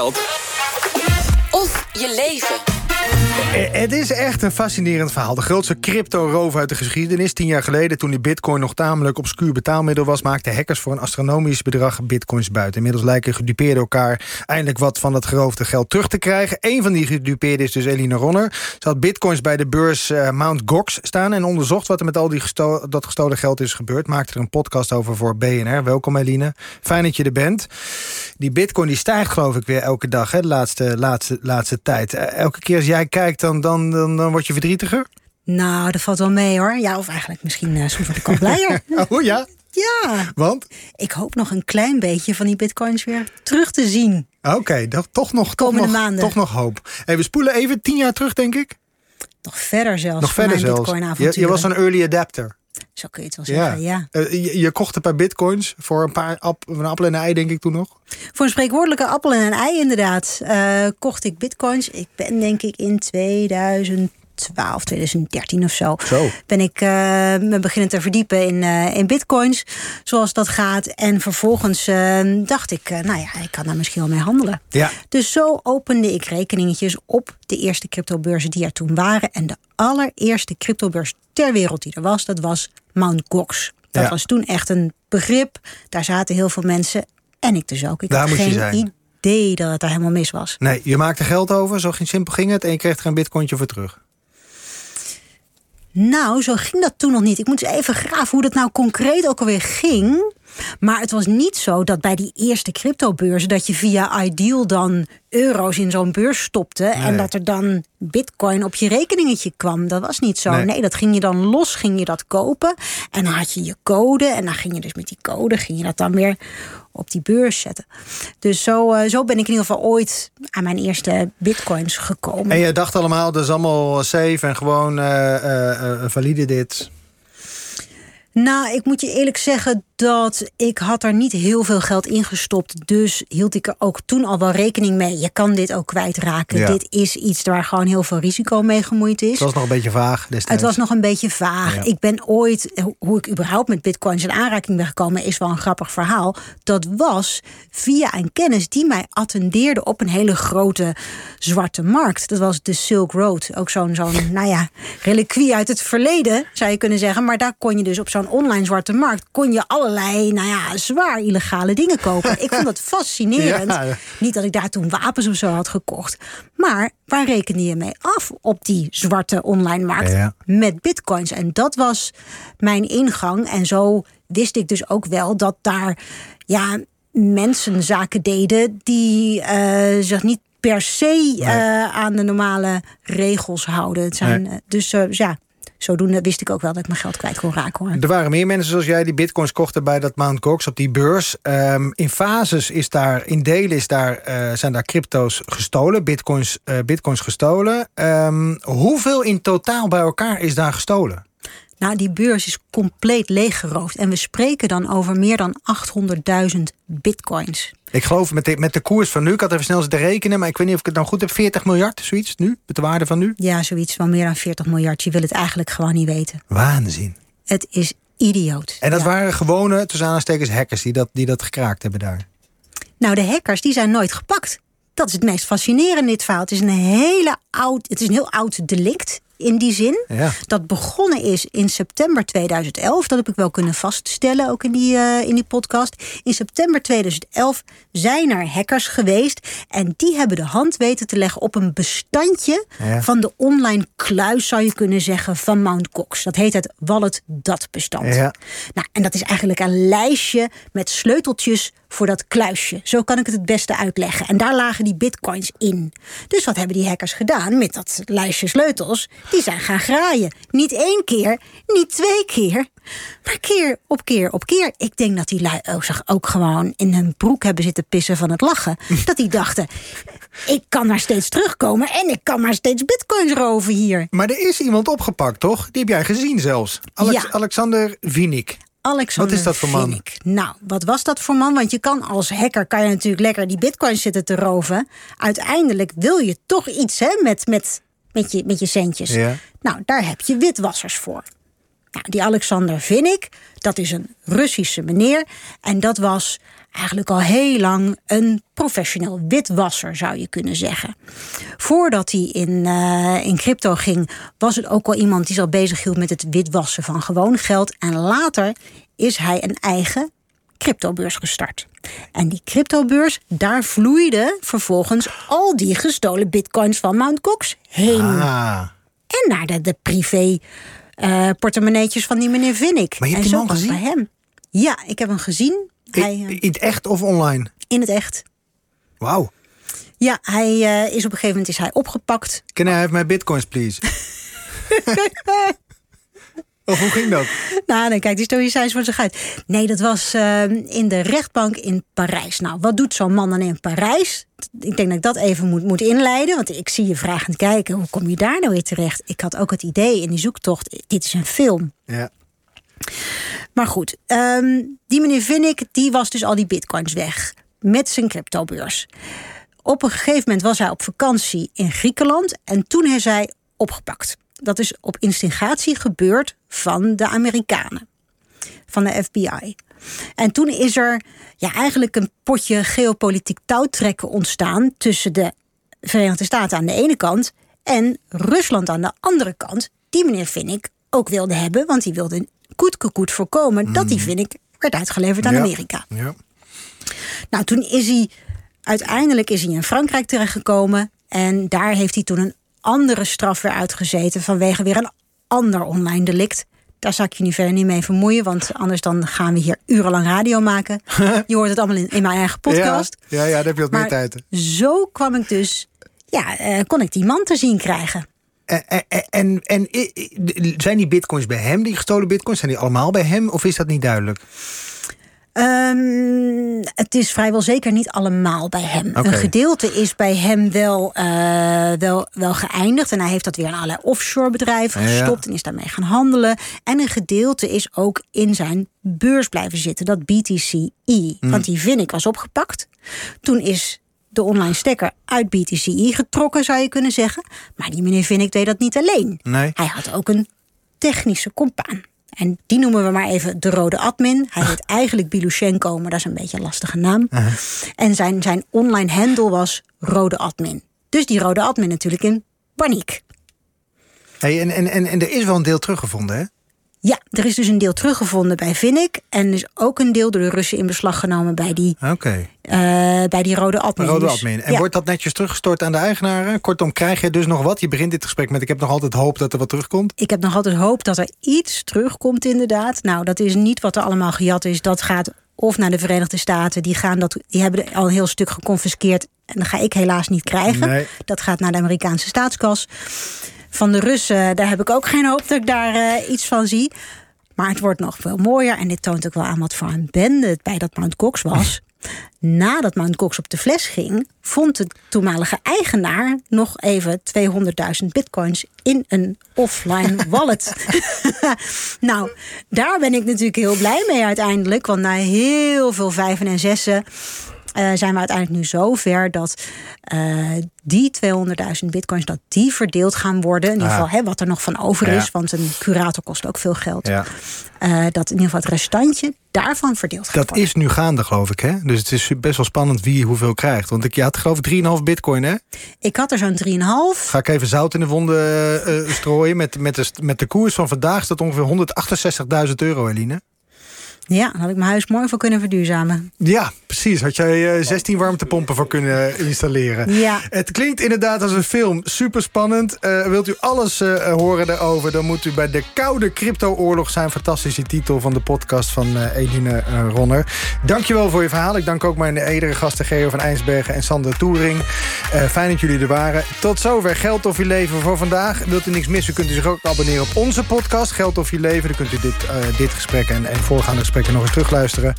Of je leven. Eh, Het is echt een fascinerend verhaal. De grootste crypto-roof uit de geschiedenis. Tien jaar geleden, toen die bitcoin nog tamelijk obscuur betaalmiddel was... maakten hackers voor een astronomisch bedrag bitcoins buiten. Inmiddels lijken gedupeerden elkaar eindelijk wat van dat geroofde geld terug te krijgen. Een van die gedupeerden is dus Eline Ronner. Ze had bitcoins bij de beurs eh, Mount Gox staan... en onderzocht wat er met al die dat gestolen geld is gebeurd. Maakte er een podcast over voor BNR. Welkom Eline. Fijn dat je er bent. Die bitcoin die stijgt geloof ik weer elke dag, hè, de laatste, laatste, laatste tijd. Eh, elke keer als jij kijkt, dan, dan, dan, dan word je verdrietiger? Nou, dat valt wel mee hoor. Ja, of eigenlijk misschien uh, soms word ik al blijer. Oh ja? ja, Want? ik hoop nog een klein beetje van die bitcoins weer terug te zien. Oké, dat toch nog, toch Komende nog, maanden. toch nog hoop. Hey, we spoelen even tien jaar terug, denk ik. Nog verder zelfs. nog verder zelfs. Je, je was een early adapter. Zo kun je het wel zeggen, ja. Eh, je, je kocht een paar bitcoins voor een paar ap, een appel en een ei, denk ik toen nog. Voor een spreekwoordelijke appel en een ei inderdaad eh, kocht ik bitcoins. Ik ben denk ik in 2012, 2013 of zo. Zo. Ben ik eh, me beginnen te verdiepen in, in bitcoins. Zoals dat gaat. En vervolgens eh, dacht ik, nou ja, ik kan daar misschien wel mee handelen. Ja. Dus zo opende ik rekeningetjes op de eerste cryptobeurzen die er toen waren. En de allereerste cryptobeurs ter wereld die er was, dat was Mt. Gox. Dat Ja. was toen echt een begrip. Daar zaten heel veel mensen. En ik dus ook. Ik Daar had geen zijn. idee dat het daar helemaal mis was. Nee, je maakte geld over, zo ging simpel ging het. En je kreeg er een bitcointje voor terug. Nou, zo ging dat toen nog niet. Ik moet eens even graven hoe dat nou concreet ook alweer ging. Maar het was niet zo dat bij die eerste cryptobeurzen... dat je via Ideal dan euro's in zo'n beurs stopte... en dat er dan bitcoin op je rekeningetje kwam. Dat was niet zo. Nee. Nee. dat ging je dan los, ging je dat kopen. En dan had je je code. En dan ging je dus met die code... ging je dat dan weer op die beurs zetten. Dus zo, eh, zo ben ik in ieder geval ooit aan mijn eerste bitcoins gekomen. En je dacht allemaal, dat is allemaal safe en gewoon eh, eh, valide dit. Nou, ik moet je eerlijk zeggen dat ik had er niet heel veel geld in gestopt. Dus hield ik er ook toen al wel rekening mee. Je kan dit ook kwijtraken. Ja. Dit is iets waar gewoon heel veel risico mee gemoeid is. Het was nog een beetje vaag destijds. Het was nog een beetje vaag. Ja. Ik ben ooit, ho- hoe ik überhaupt met bitcoins in aanraking ben gekomen, is wel een grappig verhaal. Dat was via een kennis die mij attendeerde op een hele grote zwarte markt. Dat was de Silk Road. Ook zo'n, zo'n nou ja, reliquie uit het verleden, zou je kunnen zeggen. Maar daar kon je dus op zo'n online zwarte markt, kon je allerlei, nou ja, zwaar illegale dingen kopen. Ik vond dat fascinerend. Ja. Niet dat ik daar toen wapens of zo had gekocht. Maar waar rekende je mee af op die zwarte online markt? Ja. Met bitcoins. En dat was mijn ingang. En zo wist ik dus ook wel dat daar ja, mensen zaken deden die eh, zich niet per se eh, aan de normale regels houden. Het zijn, Nee. eh, dus ja, zodoende wist ik ook wel dat ik mijn geld kwijt kon raken. Hoor. Er waren meer mensen zoals jij die bitcoins kochten bij dat Mount Gox op die beurs. Ehm, in fases is daar, in delen is daar, eh, zijn daar crypto's gestolen, bitcoins, eh, bitcoins gestolen. Ehm, hoeveel in totaal bij elkaar is daar gestolen? Nou, die beurs is compleet leeggeroofd. En we spreken dan over meer dan 800.000 bitcoins. Ik geloof met de, met de koers van nu, ik had even snel zitten rekenen, maar ik weet niet of ik het nou goed heb, 40 miljard, zoiets nu, met de waarde van nu? Ja, zoiets van meer dan 40 miljard. Je wil het eigenlijk gewoon niet weten. Waanzin. Het is idioot. En dat Ja. waren gewone, tussen aanstekens, hackers die dat, die dat gekraakt hebben daar. Nou, de hackers die zijn nooit gepakt. Dat is het meest fascinerende in dit verhaal. Het is een hele oud, het is een heel oud delict in die zin. Ja. Dat begonnen is in september 2011. Dat heb ik wel kunnen vaststellen, ook in die, eh, in die podcast. In september 2011 zijn er hackers geweest. En die hebben de hand weten te leggen op een bestandje Ja. van de online kluis, zou je kunnen zeggen, van Mount Gox. Dat heet het Wallet Dat bestand. Ja. Nou, en dat is eigenlijk een lijstje met sleuteltjes voor dat kluisje. Zo kan ik het het beste uitleggen. En daar lagen die bitcoins in. Dus wat hebben die hackers gedaan met dat lijstje sleutels? Die zijn gaan graaien. Niet één keer, niet twee keer, maar keer op keer op keer. Ik denk dat die lui ook, zich ook gewoon in hun broek hebben zitten pissen van het lachen. dat die dachten, ik kan maar steeds terugkomen en ik kan maar steeds bitcoins roven hier. Maar er is iemand opgepakt, toch? Die heb jij gezien zelfs. Alex, Ja. Alexander Vinik. Alexander Wat is dat voor man? Nou, wat was dat voor man? Want je kan als hacker kan je natuurlijk lekker die bitcoins zitten te roven. Uiteindelijk wil je toch iets hè, met, met, met, je, met je centjes. Ja. Nou, daar heb je witwassers voor. Nou, die Alexander Vinnik, Dat is een Russische meneer. En dat was eigenlijk al heel lang een professioneel witwasser, zou je kunnen zeggen. Voordat hij in, uh, in crypto ging, was het ook al iemand die zich al bezig hield met het witwassen van gewoon geld. En later is hij een eigen cryptobeurs gestart. En die cryptobeurs, daar vloeiden vervolgens al die gestolen bitcoins van Mt. Gox heen. Ah. En naar de, de privé uh, portemonneetjes van die meneer Vinnik. Maar je hebt en zo het gezien? bij hem. Ja, ik heb hem gezien. Hij, In, uh, in het echt of online? in het echt. Wauw. Ja, hij uh, is op een gegeven moment is hij opgepakt. Can I have my bitcoins, please? of hoe ging dat? Nou, dan kijk, die stoïcijns voor zich uit. Nee, dat was uh, in de rechtbank in Parijs. Nou, wat doet zo'n man dan in Parijs? Ik denk dat ik dat even moet, moet inleiden. Want ik zie je vragend kijken. Hoe kom je daar nou weer terecht? Ik had ook het idee in die zoektocht. Dit is een film. Ja. Maar goed, um, die meneer Vinnik, die was dus al die bitcoins weg. Met zijn cryptobeurs. Op een gegeven moment was hij op vakantie in Griekenland. En toen is hij opgepakt. Dat is op instigatie gebeurd van de Amerikanen. Van de FBI. En toen is er ja, eigenlijk een potje geopolitiek touwtrekken ontstaan... tussen de Verenigde Staten aan de ene kant... en Rusland aan de andere kant. Die meneer Vinnik ook wilde hebben. Want die wilde koetkekoet voorkomen... Mm. dat die Vinnik werd uitgeleverd aan ja. Amerika. Ja. Nou, toen is hij... Uiteindelijk is hij in Frankrijk terechtgekomen... en daar heeft hij toen een andere straf weer uitgezeten vanwege weer een ander online delict. Daar zal ik je nu verder niet mee vermoeien, want anders dan gaan we hier urenlang radio maken. Je hoort het allemaal in, in mijn eigen podcast. Ja, ja, ja daar heb je wat maar meer tijd. Zo kwam ik dus, ja, uh, kon ik die man te zien krijgen. En, en, en, en, zijn die bitcoins bij hem, die gestolen bitcoins, zijn die allemaal bij hem of is dat niet duidelijk? Um, het is vrijwel zeker niet allemaal bij hem. Okay. Een gedeelte is bij hem wel, uh, wel, wel geëindigd. En hij heeft dat weer in allerlei offshore bedrijven ja, gestopt ja. en is daarmee gaan handelen. En een gedeelte is ook in zijn beurs blijven zitten, dat BTCE. Mm. Want die vind ik was opgepakt. Toen is de online stekker uit BTCE getrokken, zou je kunnen zeggen. Maar die meneer Vinnik deed dat niet alleen. Nee. Hij had ook een technische compaan. En die noemen we maar even de rode admin. Hij heet eigenlijk Bilushenko, maar dat is een beetje een lastige naam. Uh -huh. En zijn, zijn online handle was rode admin. Dus die rode admin natuurlijk in paniek. Hey, en, en, en, en er is wel een deel teruggevonden, hè? Ja, er is dus een deel teruggevonden bij Vinnik. En is ook een deel door de Russen in beslag genomen bij die, okay. uh, bij die rode admin. Rode dus, admin. En ja. wordt dat netjes teruggestort aan de eigenaren? Kortom, krijg je dus nog wat? Je begint dit gesprek met ik heb nog altijd hoop dat er wat terugkomt. Ik heb nog altijd hoop dat er iets terugkomt inderdaad. Nou, dat is niet wat er allemaal gejat is. Dat gaat of naar de Verenigde Staten. Die, gaan dat, die hebben al een heel stuk geconfiskeerd. En dat ga ik helaas niet krijgen. Nee. Dat gaat naar de Amerikaanse staatskas. Van de Russen, daar heb ik ook geen hoop dat ik daar uh, iets van zie. Maar het wordt nog veel mooier. En dit toont ook wel aan wat voor een bende het bij dat Mount Cox was. Nadat Mount Cox op de fles ging, vond de toenmalige eigenaar nog even 200.000 bitcoins in een offline wallet. nou, daar ben ik natuurlijk heel blij mee uiteindelijk. Want na heel veel vijven en zessen. Uh, zijn we uiteindelijk nu zover dat uh, die 200.000 bitcoins dat die verdeeld gaan worden. In ieder geval, ah. hè, wat er nog van over is, ja. want een curator kost ook veel geld. Ja. Uh, dat in ieder geval het restantje daarvan verdeeld gaat dat worden. is nu gaande, geloof ik. Hè? Dus het is best wel spannend wie hoeveel krijgt. Want ik, je had geloof ik 3,5 bitcoin, hè? Ik had er zo'n 3,5. Ga ik even zout in de wonden strooien. Met, met, de, met de koers van vandaag staat ongeveer 168.000 euro, Eline. Ja, dan had ik mijn huis mooi voor kunnen verduurzamen. Ja, precies. Had jij uh, 16 warmtepompen voor kunnen installeren. Ja. Het klinkt inderdaad als een film. Super spannend. Uh, wilt u alles uh, horen daarover, dan moet u bij De Koude Crypto-oorlog zijn. Fantastische titel van de podcast van Eline Ronner. Dankjewel voor je verhaal. Ik dank ook mijn edere gasten Geo van Einsbergen en Sander Toering. fijn dat jullie er waren. Tot zover Geld of Je Leven voor vandaag. Wilt u niks missen, kunt u zich ook abonneren op onze podcast Geld of Je Leven. Dan kunt u dit, dit gesprek en, en voorgaande gesprekken nog eens terugluisteren.